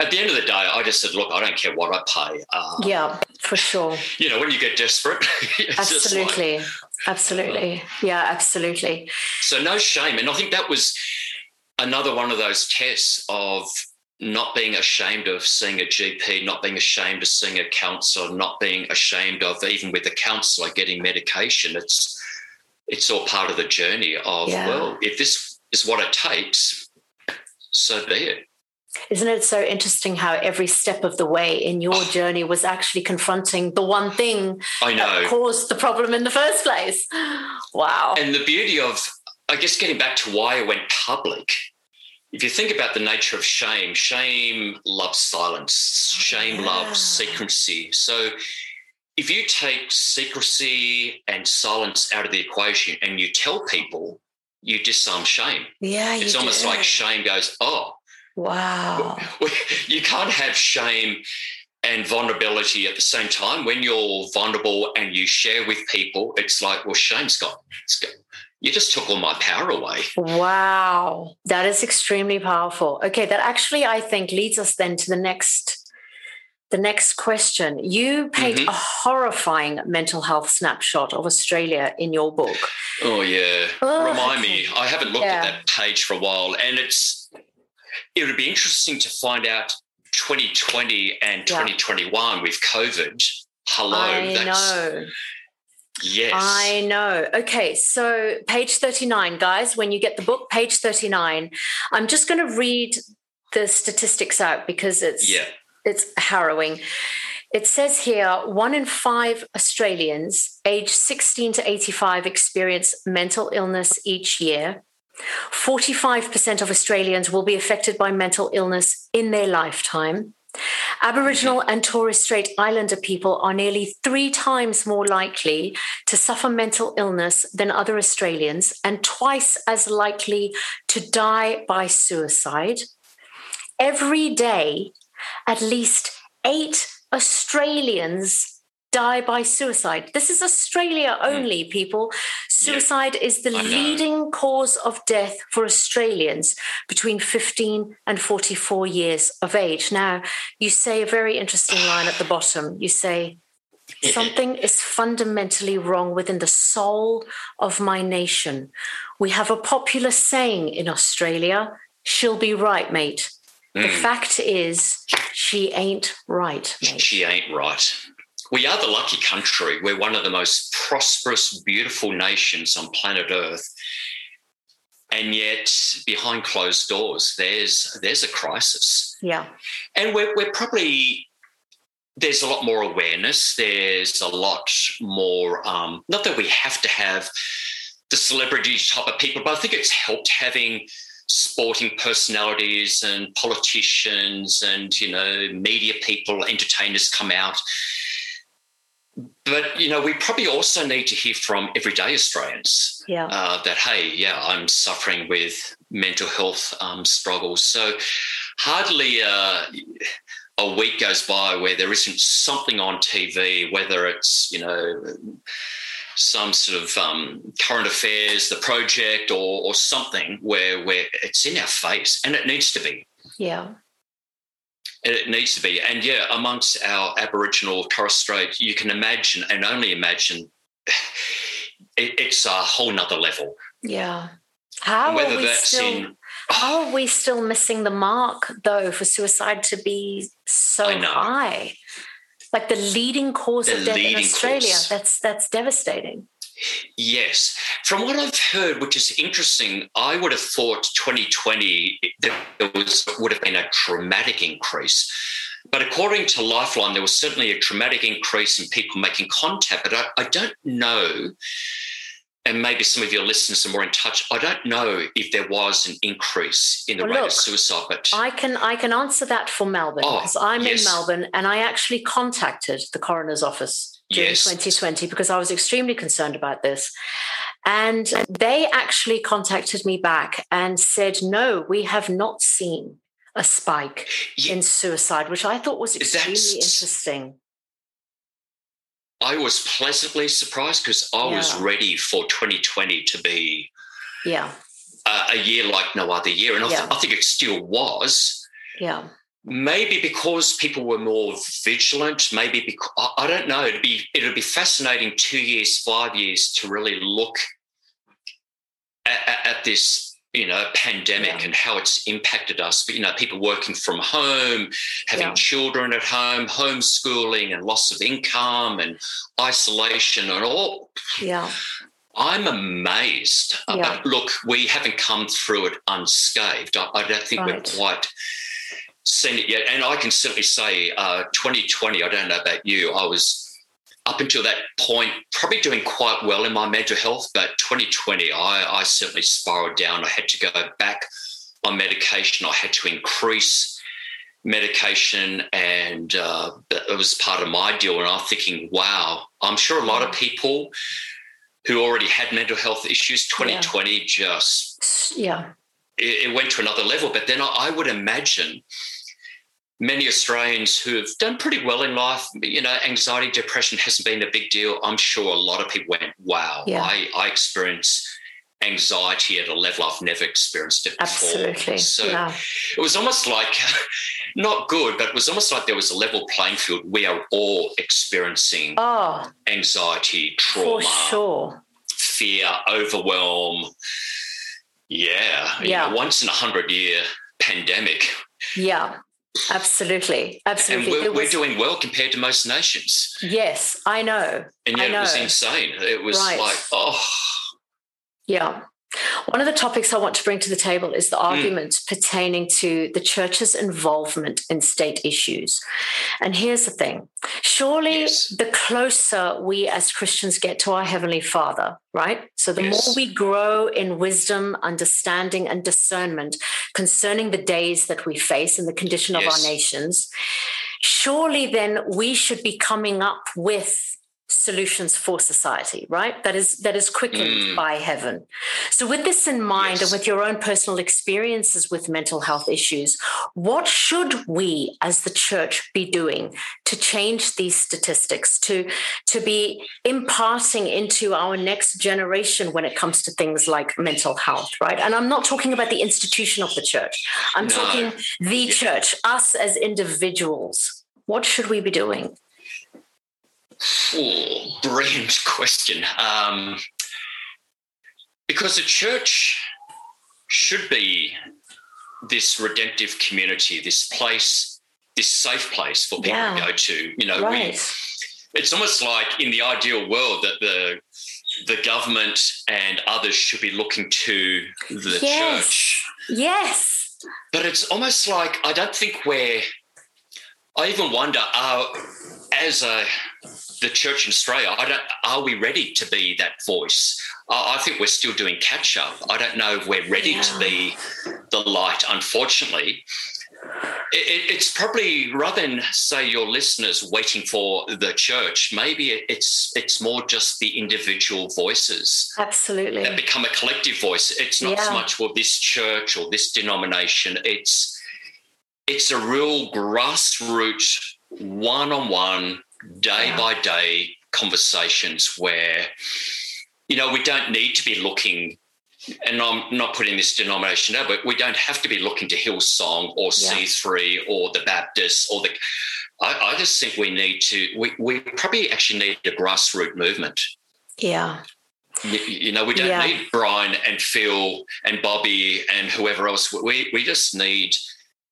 S2: At the end of the day, I just said, look, I don't care what I pay.
S1: Uh, yeah, for sure.
S2: You know, when you get desperate.
S1: absolutely. Like, absolutely. Uh, yeah, absolutely.
S2: So no shame. And I think that was another one of those tests of not being ashamed of seeing a GP, not being ashamed of seeing a counsellor, not being ashamed of even with a counsellor getting medication. It's it's all part of the journey of yeah. well, if this is what it takes, so be it.
S1: Isn't it so interesting how every step of the way in your oh. journey was actually confronting the one thing
S2: I know.
S1: that caused the problem in the first place? Wow.
S2: And the beauty of, I guess, getting back to why I went public if you think about the nature of shame, shame loves silence, shame yeah. loves secrecy. So if you take secrecy and silence out of the equation and you tell people, you disarm shame.
S1: Yeah,
S2: it's almost
S1: do.
S2: like shame goes, oh,
S1: wow.
S2: You can't have shame and vulnerability at the same time. When you're vulnerable and you share with people, it's like, well, shame's gone. It's gone you just took all my power away.
S1: Wow. That is extremely powerful. Okay, that actually I think leads us then to the next the next question. You paint mm-hmm. a horrifying mental health snapshot of Australia in your book.
S2: Oh yeah. Oh, Remind me. I haven't looked yeah. at that page for a while and it's it would be interesting to find out 2020 and 2021 yeah. with COVID. Hello.
S1: I know
S2: Yes.
S1: I know. Okay, so page 39, guys, when you get the book, page 39, I'm just going to read the statistics out because it's
S2: yeah.
S1: it's harrowing. It says here one in five Australians aged 16 to 85 experience mental illness each year. 45% of Australians will be affected by mental illness in their lifetime. Aboriginal and Torres Strait Islander people are nearly three times more likely to suffer mental illness than other Australians and twice as likely to die by suicide. Every day, at least eight Australians die by suicide. This is Australia hmm. only, mm. people. Suicide yeah. is the leading cause of death for Australians between 15 and 44 years of age. Now, you say a very interesting line at the bottom. You say, Something is fundamentally wrong within the soul of my nation. We have a popular saying in Australia she'll be right, mate. Mm. The hmm. fact is, she ain't right, mate.
S2: She ain't right we are the lucky country. We're one of the most prosperous, beautiful nations on planet Earth. And yet, behind closed doors, there's there's a crisis.
S1: Yeah.
S2: And we're, we're probably there's a lot more awareness. There's a lot more. Um, not that we have to have the celebrity type of people, but I think it's helped having sporting personalities and politicians and you know media people, entertainers come out but you know we probably also need to hear from everyday australians
S1: yeah.
S2: uh, that hey yeah i'm suffering with mental health um, struggles. So hardly uh, a week goes by where there isn't something on tv whether it's you know some sort of um, current affairs the project or, or something where where it's in our face and it needs to be.
S1: Yeah
S2: it needs to be. And yeah, amongst our Aboriginal Torres Strait, you can imagine and only imagine it, it's a whole nother level.
S1: Yeah. How Whether are we still, in, how are we still missing the mark though for suicide to be so high? Like the leading cause the of death in Australia. Cause. That's that's devastating.
S2: Yes. From what I've heard, which is interesting, I would have thought 2020 there was would have been a dramatic increase. But according to Lifeline, there was certainly a dramatic increase in people making contact. But I, I don't know, and maybe some of your listeners are more in touch. I don't know if there was an increase in the well, rate look, of suicide. But
S1: I can I can answer that for Melbourne because oh, I'm yes. in Melbourne, and I actually contacted the coroner's office during yes. 2020 because I was extremely concerned about this. And they actually contacted me back and said, no, we have not seen a spike yeah. in suicide, which I thought was extremely That's, interesting.
S2: I was pleasantly surprised because I yeah. was ready for 2020 to be
S1: yeah
S2: a, a year like no other year. And I, th- I think it still was.
S1: Yeah
S2: maybe because people were more vigilant maybe because i don't know it'd be it'd be fascinating two years five years to really look at, at this you know pandemic yeah. and how it's impacted us but you know people working from home having yeah. children at home homeschooling and loss of income and isolation and all
S1: yeah
S2: I'm amazed. Uh, yeah. But look, we haven't come through it unscathed. I, I don't think right. we're quite seen it yet. And I can certainly say uh, 2020, I don't know about you, I was up until that point probably doing quite well in my mental health. But 2020, I, I certainly spiraled down. I had to go back on medication, I had to increase medication and uh, it was part of my deal and i'm thinking wow i'm sure a lot of people who already had mental health issues 2020 yeah. just
S1: yeah
S2: it, went to another level but then I would imagine many Australians who have done pretty well in life, you know, anxiety, depression hasn't been a big deal. I'm sure a lot of people went, wow, yeah. I, I experience anxiety at a level I've never experienced it before.
S1: Absolutely.
S2: So
S1: yeah.
S2: it was almost like, not good, but it was almost like there was a level playing field. We are all experiencing
S1: oh,
S2: anxiety, trauma,
S1: sure.
S2: fear, overwhelm. Yeah.
S1: Yeah.
S2: You know, once in a hundred year pandemic.
S1: Yeah. Absolutely, absolutely.
S2: And we're, was, we're, doing well compared to most nations.
S1: Yes, I know.
S2: And yet
S1: know.
S2: it was insane. It was right. like, oh.
S1: Yeah. One of the topics I want to bring to the table is the hmm. argument mm. pertaining to the church's involvement in state issues. And here's the thing surely yes. the closer we as Christians get to our Heavenly Father, right? So the yes. more we grow in wisdom, understanding, and discernment concerning the days that we face and the condition yes. of our nations, surely then we should be coming up with solutions for society right that is that is quickened mm. by heaven so with this in mind yes. and with your own personal experiences with mental health issues what should we as the church be doing to change these statistics to to be imparting into our next generation when it comes to things like mental health right and i'm not talking about the institution of the church i'm no. talking the yeah. church us as individuals what should we be doing
S2: Oh, brilliant question. Um, because the church should be this redemptive community, this place, this safe place for people yeah. to go to. You know, right. we, it's almost like in the ideal world that the the government and others should be looking to the yes. church.
S1: Yes.
S2: But it's almost like I don't think we're. I even wonder, uh, as a the church in Australia, I don't. Are we ready to be that voice? I think we're still doing catch up. I don't know if we're ready yeah. to be the light. Unfortunately, it, it's probably rather than say your listeners waiting for the church. Maybe it's it's more just the individual voices.
S1: Absolutely,
S2: that become a collective voice. It's not yeah. so much well this church or this denomination. It's it's a real grassroots, one on one day by day conversations where, you know, we don't need to be looking, and I'm not putting this denomination out, but we don't have to be looking to Hillsong or yeah. C3 or the Baptists or the. I, I just think we need to, we, we probably actually need a grassroots movement.
S1: Yeah.
S2: You, you, know, we don't yeah. need Brian and Phil and Bobby and whoever else. We we just need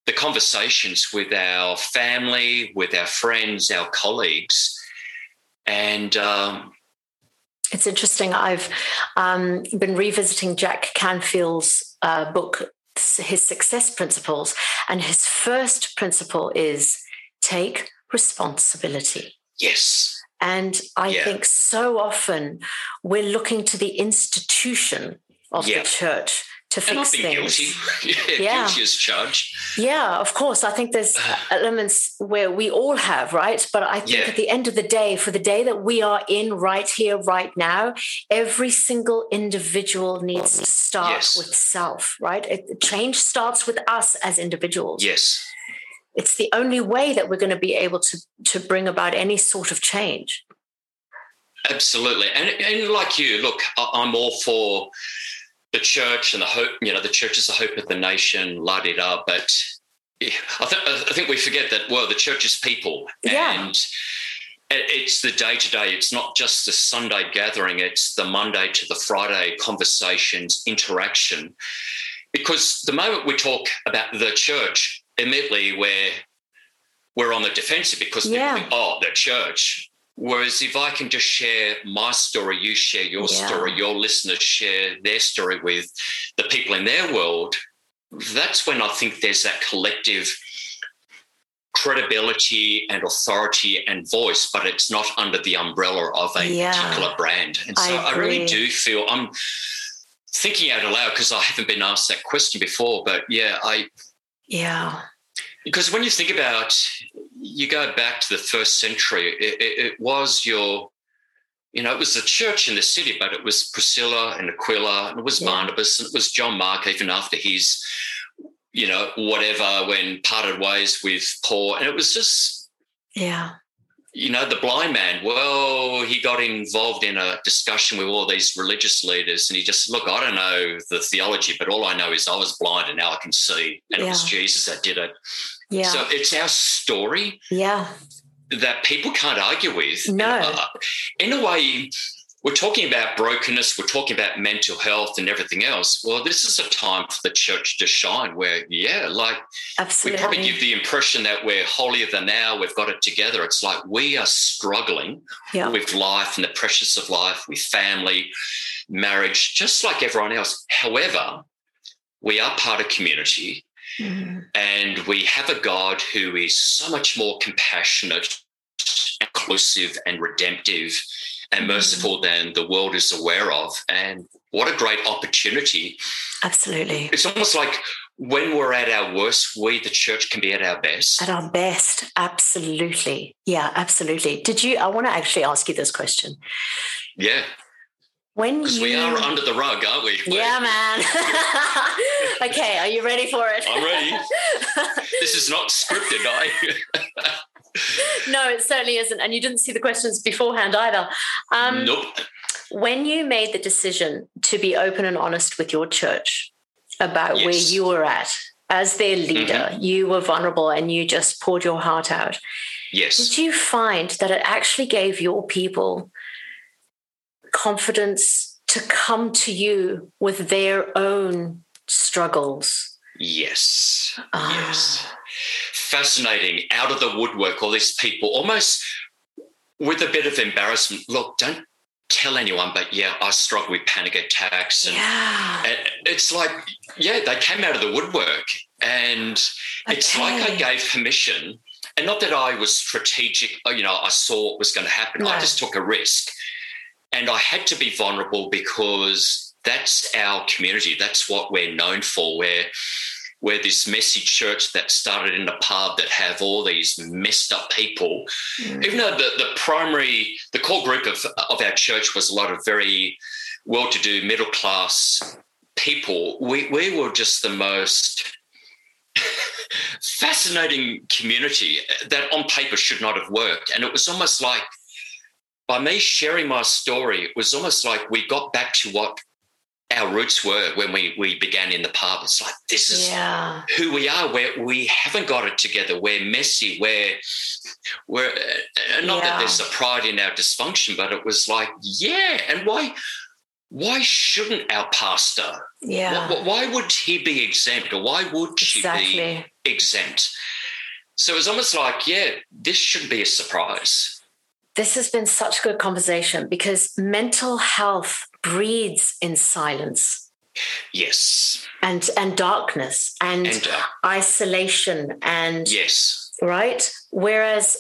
S2: the conversations with our family, with our friends, our colleagues. And um,
S1: it's interesting. I've um, been revisiting Jack Canfield's uh, book, his success principles, and his first principle is take responsibility.
S2: Yes.
S1: And I yeah. think so often we're looking to the institution of yeah. the church to fix things.
S2: Guilty. yeah, yeah, guilty as charged.
S1: Yeah, of course. I think there's elements where we all have, right? But I think yeah. at the end of the day, for the day that we are in right here, right now, every single individual needs to start yes. with self, right? It, change starts with us as individuals.
S2: Yes.
S1: It's the only way that we're going to be able to to bring about any sort of change.
S2: Absolutely, and and like you, look, I'm all for the church and the hope, you know, the church is the hope of the nation, la di da. But I, th- I think we forget that, well, the church is people. Yeah. And it's the day to day. It's not just the Sunday gathering, it's the Monday to the Friday conversations, interaction. Because the moment we talk about the church, immediately we're we're on the defensive because yeah. people think, oh, the church. Whereas if I can just share my story, you share your yeah. story, your listeners share their story with the people in their world, that's when I think there's that collective credibility and authority and voice, but it's not under the umbrella of a yeah. particular brand. And so I, I, really do feel I'm thinking out aloud because I haven't been asked that question before, but yeah, I.
S1: Yeah.
S2: Because when you think about you go back to the first century, it, it, it, was your, you know, it was the church in the city, but it was Priscilla and Aquila, and it was yeah. Barnabas, and it was John Mark, even after his, you know, whatever, when parted ways with Paul. And it was just,
S1: yeah.
S2: You know, the blind man, well, he got involved in a discussion with all these religious leaders and he just, look, I don't know the theology, but all I know is I was blind and now I can see. And yeah. it was Jesus that did it.
S1: Yeah.
S2: So it's our story.
S1: Yeah.
S2: That people can't argue with.
S1: No.
S2: Uh, in a way, we're talking about brokenness, we're talking about mental health and everything else. Well, this is a time for the church to shine where, yeah, like
S1: Absolutely.
S2: we probably give the impression that we're holier than now, we've got it together. It's like we are struggling yeah. with life and the pressures of life, with family, marriage, just like everyone else. However, we are part of community Mm-hmm. And we have a God who is so much more compassionate, inclusive, and redemptive and mm-hmm. merciful than the world is aware of. And what a great opportunity.
S1: Absolutely.
S2: It's almost like when we're at our worst, we, the church, can be at our best.
S1: At our best, absolutely. Yeah, absolutely. Did you? I want to actually ask you this question.
S2: Yeah.
S1: When
S2: Because
S1: you,
S2: we are under the rug, aren't we?
S1: yeah, man. okay, are you ready for it?
S2: I'm ready. this is not scripted. I.
S1: no, it certainly isn't. And you didn't see the questions beforehand either. Um,
S2: nope.
S1: When you made the decision to be open and honest with your church about where you were at as their leader, you were vulnerable and you just poured your heart out.
S2: Yes.
S1: Did you find that it actually gave your people confidence to come to you with their own struggles?
S2: Yes.
S1: Ah.
S2: Yes. Fascinating. Out of the woodwork, all these people almost with a bit of embarrassment. Look, don't tell anyone, but yeah, I struggle with panic attacks. And,
S1: Yeah.
S2: and it's like, yeah, they came out of the woodwork. And it's like I gave permission. And not that I was strategic, you know, I saw what was going to happen. I just took a risk. And I had to be vulnerable because that's our community. That's what we're known for. We're we're this messy church that started in a pub that have all these messed up people.
S1: Mm.
S2: Even though the, the primary, the core group of, of our church was a lot of very well-to-do middle class people, we, we were just the most fascinating community that on paper should not have worked. And it was almost like by me sharing my story, it was almost like we got back to what our roots were when we we began in the pub. It's like this is
S1: Yeah.
S2: who we are. Where we haven't got it together. We're messy. We're we're uh, not
S1: Yeah.
S2: that there's a pride in our dysfunction, but it was like yeah. And why why shouldn't our pastor?
S1: Yeah.
S2: Why, why would he be exempt, or why would she be exempt? So it was almost like yeah, this shouldn't be a surprise.
S1: This has been such a good conversation because mental health breeds in silence.
S2: Yes,
S1: and and darkness and,
S2: and uh,
S1: isolation and
S2: yes,
S1: right? Whereas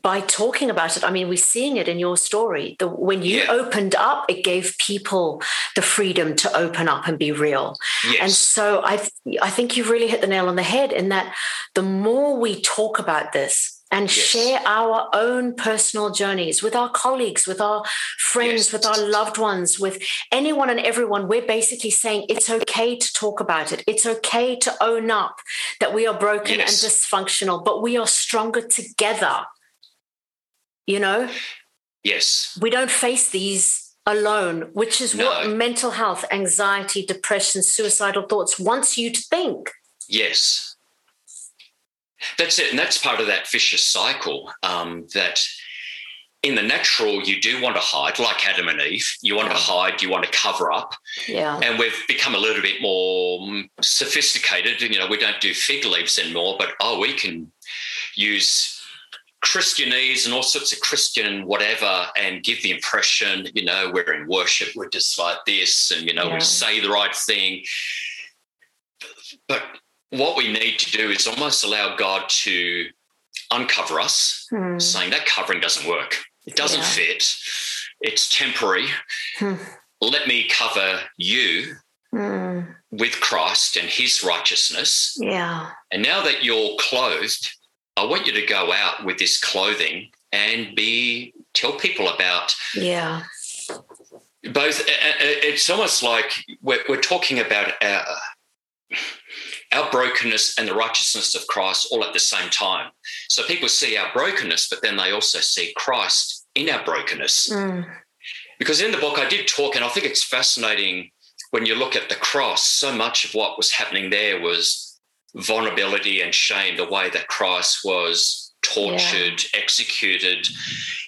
S1: by talking about it i mean we're seeing it in your story. The, when you
S2: Yeah.
S1: opened up it gave people the freedom to open up and be real.
S2: Yes,
S1: and so I, th- I think you've really hit the nail on the head in that the more we talk about this and
S2: Yes.
S1: share our own personal journeys with our colleagues, with our friends,
S2: Yes.
S1: with our loved ones, with anyone and everyone, we're basically saying it's okay to talk about it. It's okay to own up that we are broken
S2: Yes.
S1: and dysfunctional, but we are stronger together. You know,
S2: yes,
S1: we don't face these alone, which is what mental health, anxiety, depression, suicidal thoughts wants you to think.
S2: yes. That's it, and that's part of that vicious cycle. Um, that in the natural, you do want to hide, like Adam and Eve. You want to hide, you want to cover up,
S1: Yeah.
S2: and we've become a little bit more mm, sophisticated. You know, we don't do fig leaves anymore, but oh, we can use Christianese and all sorts of Christian whatever and give the impression, you know, we're in worship, we're just like this, and you know,
S1: Yeah.
S2: we say the right thing. But what we need to do is almost allow God to uncover us,
S1: Hmm.
S2: saying that covering doesn't work. It doesn't
S1: Yeah.
S2: fit. It's temporary.
S1: Hmm.
S2: Let me cover you
S1: Hmm.
S2: with Christ and his righteousness.
S1: Yeah.
S2: And now that you're clothed, I want you to go out with this clothing and be tell people about
S1: Yeah.
S2: both. uh, uh, It's almost like we're, we're talking about our, our brokenness and the righteousness of Christ all at the same time. So people see our brokenness, but then they also see Christ in our brokenness.
S1: Hmm.
S2: Because in the book, I did talk, and I think it's fascinating when you look at the cross, so much of what was happening there was vulnerability and shame, the way that Christ was tortured, executed.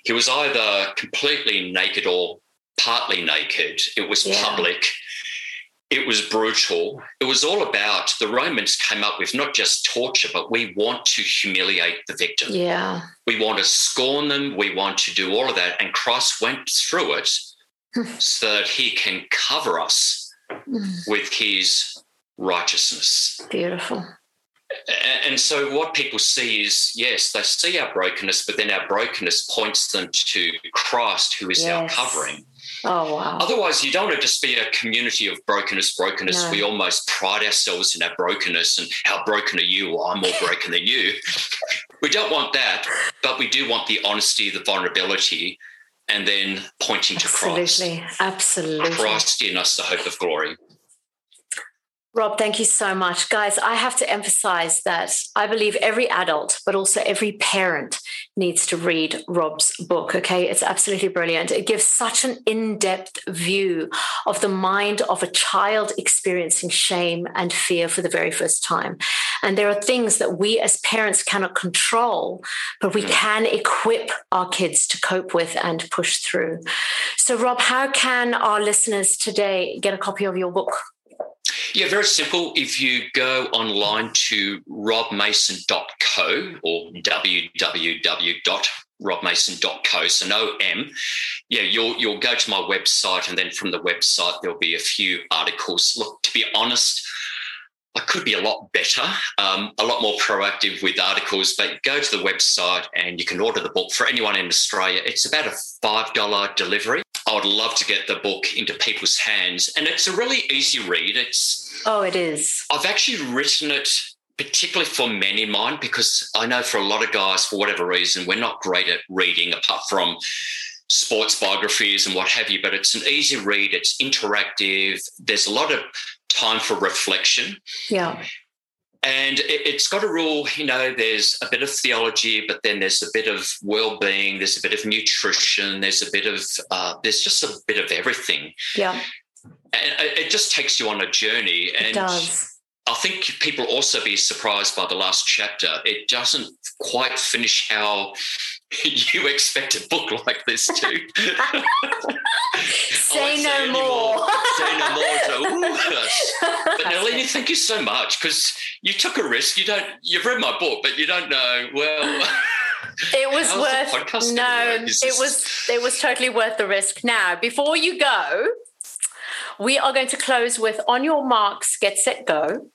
S2: He was either completely naked or partly naked. It was
S1: Yeah.
S2: public. It was brutal. It was all about the Romans came up with not just torture, but we want to humiliate the victim
S1: Yeah.
S2: we want to scorn them, we want to do all of that. And Christ went through it so that he can cover us
S1: Hmm.
S2: with his righteousness.
S1: Beautiful.
S2: And so what people see is yes, they see our brokenness, but then our brokenness points them to Christ, who is our covering.
S1: Oh, wow.
S2: Otherwise, you don't want to just be a community of brokenness, brokenness.
S1: No.
S2: We almost pride ourselves in our brokenness and how broken are you? Well, I'm more broken than you. We don't want that, but we do want the honesty, the vulnerability, and then pointing to Christ.
S1: Absolutely. Absolutely.
S2: Christ in us, the hope of glory.
S1: Rob, thank you so much. Guys, I have to emphasize that I believe every adult, but also every parent needs to read Rob's book. Okay. It's absolutely brilliant. It gives such an in depth view of the mind of a child experiencing shame and fear for the very first time. And there are things that we as parents cannot control, but we
S2: Mm.
S1: can equip our kids to cope with and push through. So, Rob, how can our listeners today get a copy of your book?
S2: Yeah, very simple. If you go online to robmason.co or www.robmason.co, so no M, yeah, you'll you'll go to my website, and then from the website there'll be a few articles. Look, to be honest, I could be a lot better, um, a lot more proactive with articles, but go to the website and you can order the book for anyone in Australia. It's about a $5 delivery. I would love to get the book into people's hands. And it's a really easy read. It's
S1: Oh, it is.
S2: I've actually written it particularly for men in mind because I know for a lot of guys, for whatever reason, we're not great at reading apart from sports biographies and what have you, but it's an easy read, it's interactive, there's a lot of time for reflection.
S1: Yeah.
S2: And it, it's got a rule, you know, there's a bit of theology, but then there's a bit of well-being, there's a bit of nutrition, there's a bit of, uh, there's just a bit of everything.
S1: Yeah.
S2: And it it just takes you on a journey.
S1: It
S2: And
S1: does.
S2: I think people also be surprised by the last chapter. It doesn't quite finish how you expect a book like this to.
S1: Say no more.
S2: Say no more. So, ooh, yes. But Nalini, thank you so much because you took a risk. You don't. You've read my book, but you don't know. Well,
S1: It was worth no.
S2: gonna work? Is
S1: It
S2: this-
S1: was it was totally worth the risk. Now, before you go, we are going to close with on your marks, get set, go.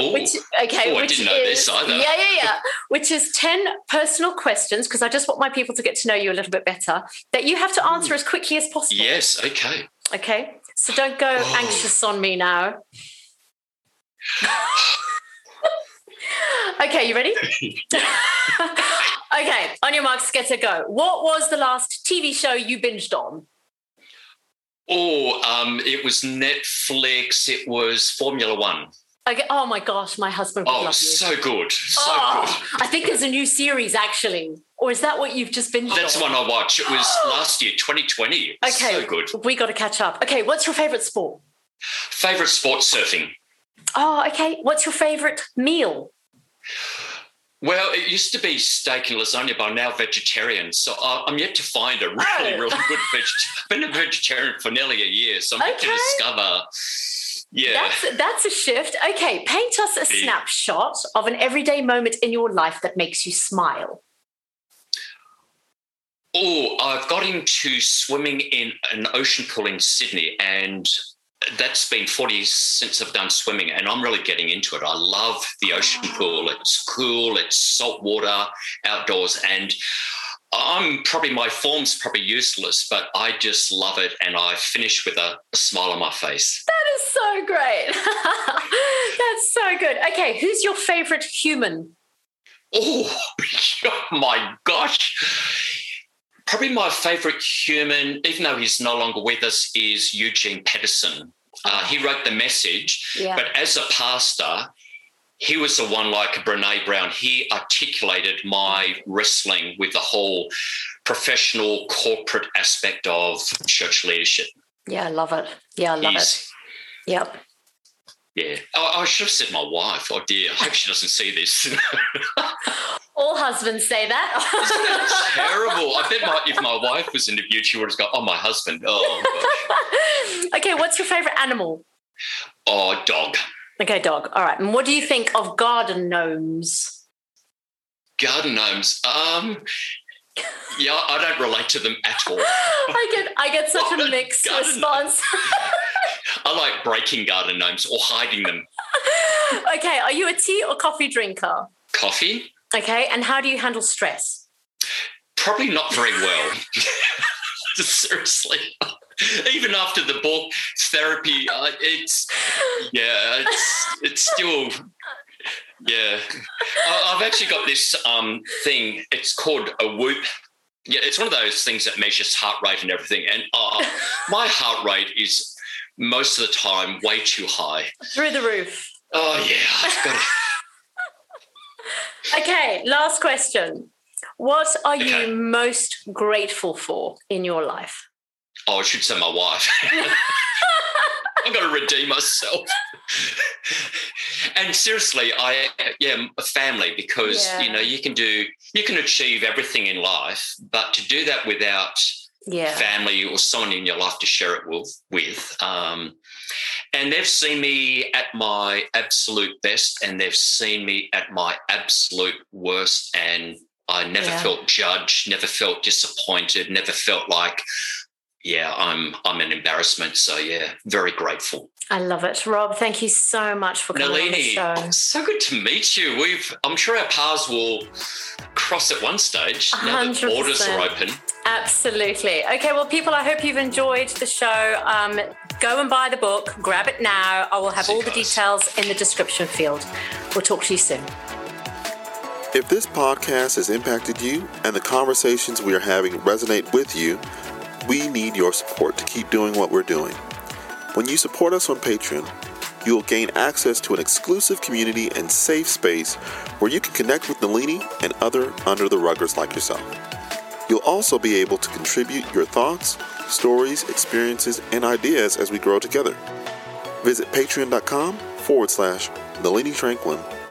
S2: Ooh,
S1: Which okay,
S2: Oh, I didn't know
S1: is
S2: this either.
S1: yeah, yeah, yeah. Which is ten personal questions because I just want my people to get to know you a little bit better that you have to answer as quickly as possible.
S2: yes. Okay.
S1: Okay, so don't go
S2: Oh.
S1: anxious on me now. okay, you ready? okay, on your marks, get a go. What was the last TV show you binged on?
S2: Oh, um, it was Netflix. It was Formula One.
S1: Okay, oh my gosh, my husband would
S2: Oh,
S1: love you.
S2: so good, so
S1: Oh,
S2: good.
S1: I think there's a new series actually. Or is that what you've just been?
S2: That's the
S1: on?
S2: one I watched. It was last year, 2020.
S1: Okay,
S2: So good.
S1: we got to catch up. Okay, what's your favorite sport?
S2: Favorite sport surfing.
S1: Oh, okay. What's your favorite meal?
S2: Well, it used to be steak and lasagna, but I'm now vegetarian. So I'm yet to find a really,
S1: Oh.
S2: really good vegetarian. I've been a vegetarian for nearly a year. So I'm yet to discover. Yeah.
S1: That's that's a shift. Okay, paint us a snapshot of an everyday moment in your life that makes you smile.
S2: Oh, I've got into swimming in an ocean pool in Sydney, and that's been 40 since I've done swimming, and I'm really getting into it. I love the ocean pool. It's cool, it's salt water, outdoors, and I'm probably my form's probably useless, but I just love it, and I finish with a, a smile on my face.
S1: That is so great. That's so good. Okay, who's your favorite human?
S2: Oh, my gosh. Probably my favorite human, even though he's no longer with us, is Eugene Peterson. Uh, he wrote the message,
S1: Yeah.
S2: but as a pastor, he was the one like Brene Brown. He articulated my wrestling with the whole professional corporate aspect of church leadership.
S1: yeah, I love it. Yeah, I love it.
S2: He's-
S1: Yep.
S2: Yeah. Oh, I should have said my wife. Oh, dear. I hope she doesn't see this.
S1: All husbands say
S2: Isn't that
S1: that.
S2: terrible? I bet my, if my wife was interviewed, she would have gone, "Oh, my husband." Oh, gosh.
S1: okay, what's your favorite animal?
S2: oh, dog.
S1: Okay, dog. All right. And what do you think of garden gnomes?
S2: Garden gnomes. Um, yeah, I don't relate to them at all.
S1: I get I get such
S2: What
S1: a mixed response.
S2: I like breaking garden gnomes or hiding them.
S1: okay, are you a tea or coffee drinker?
S2: Coffee.
S1: Okay, and how do you handle stress?
S2: Probably not very well. Seriously. Even after the book therapy, uh, it's yeah, it's it's still yeah. I've actually got this um, thing. It's called a whoop. Yeah, it's one of those things that measures heart rate and everything. And uh, my heart rate is most of the time way too high.
S1: Through the roof.
S2: Oh yeah, I've got
S1: okay, last question. What are okay. you most grateful for in your life?
S2: Oh, I should say my wife. I'm going to redeem myself. and seriously, I yeah, a family because yeah. you know you can do you can achieve everything in life, but to do that without yeah. family or someone in your life to share it with, with um, and they've seen me at my absolute best, and they've seen me at my absolute worst, and I never yeah. felt judged, never felt disappointed, never felt like yeah, I'm I'm an embarrassment. So yeah, very grateful.
S1: I love it, Rob. Thank you so much for coming Nalini, on the show.
S2: So good to meet you. We've I'm sure our paths will cross at one stage 100%. now that borders are open.
S1: Absolutely. Okay, well, people, I hope you've enjoyed the show. Um, go and buy the book. Grab it now. I will have See all the details in the description field. We'll talk to you soon.
S3: If this podcast has impacted you and the conversations we are having resonate with you we need your support to keep doing what we're doing. When you support us on Patreon, you will gain access to an exclusive community and safe space where you can connect with Nalini and other under the ruggers like yourself. You'll also be able to contribute your thoughts, stories, experiences, and ideas as we grow together. Visit patreon.com forward slash Nalini Tranquim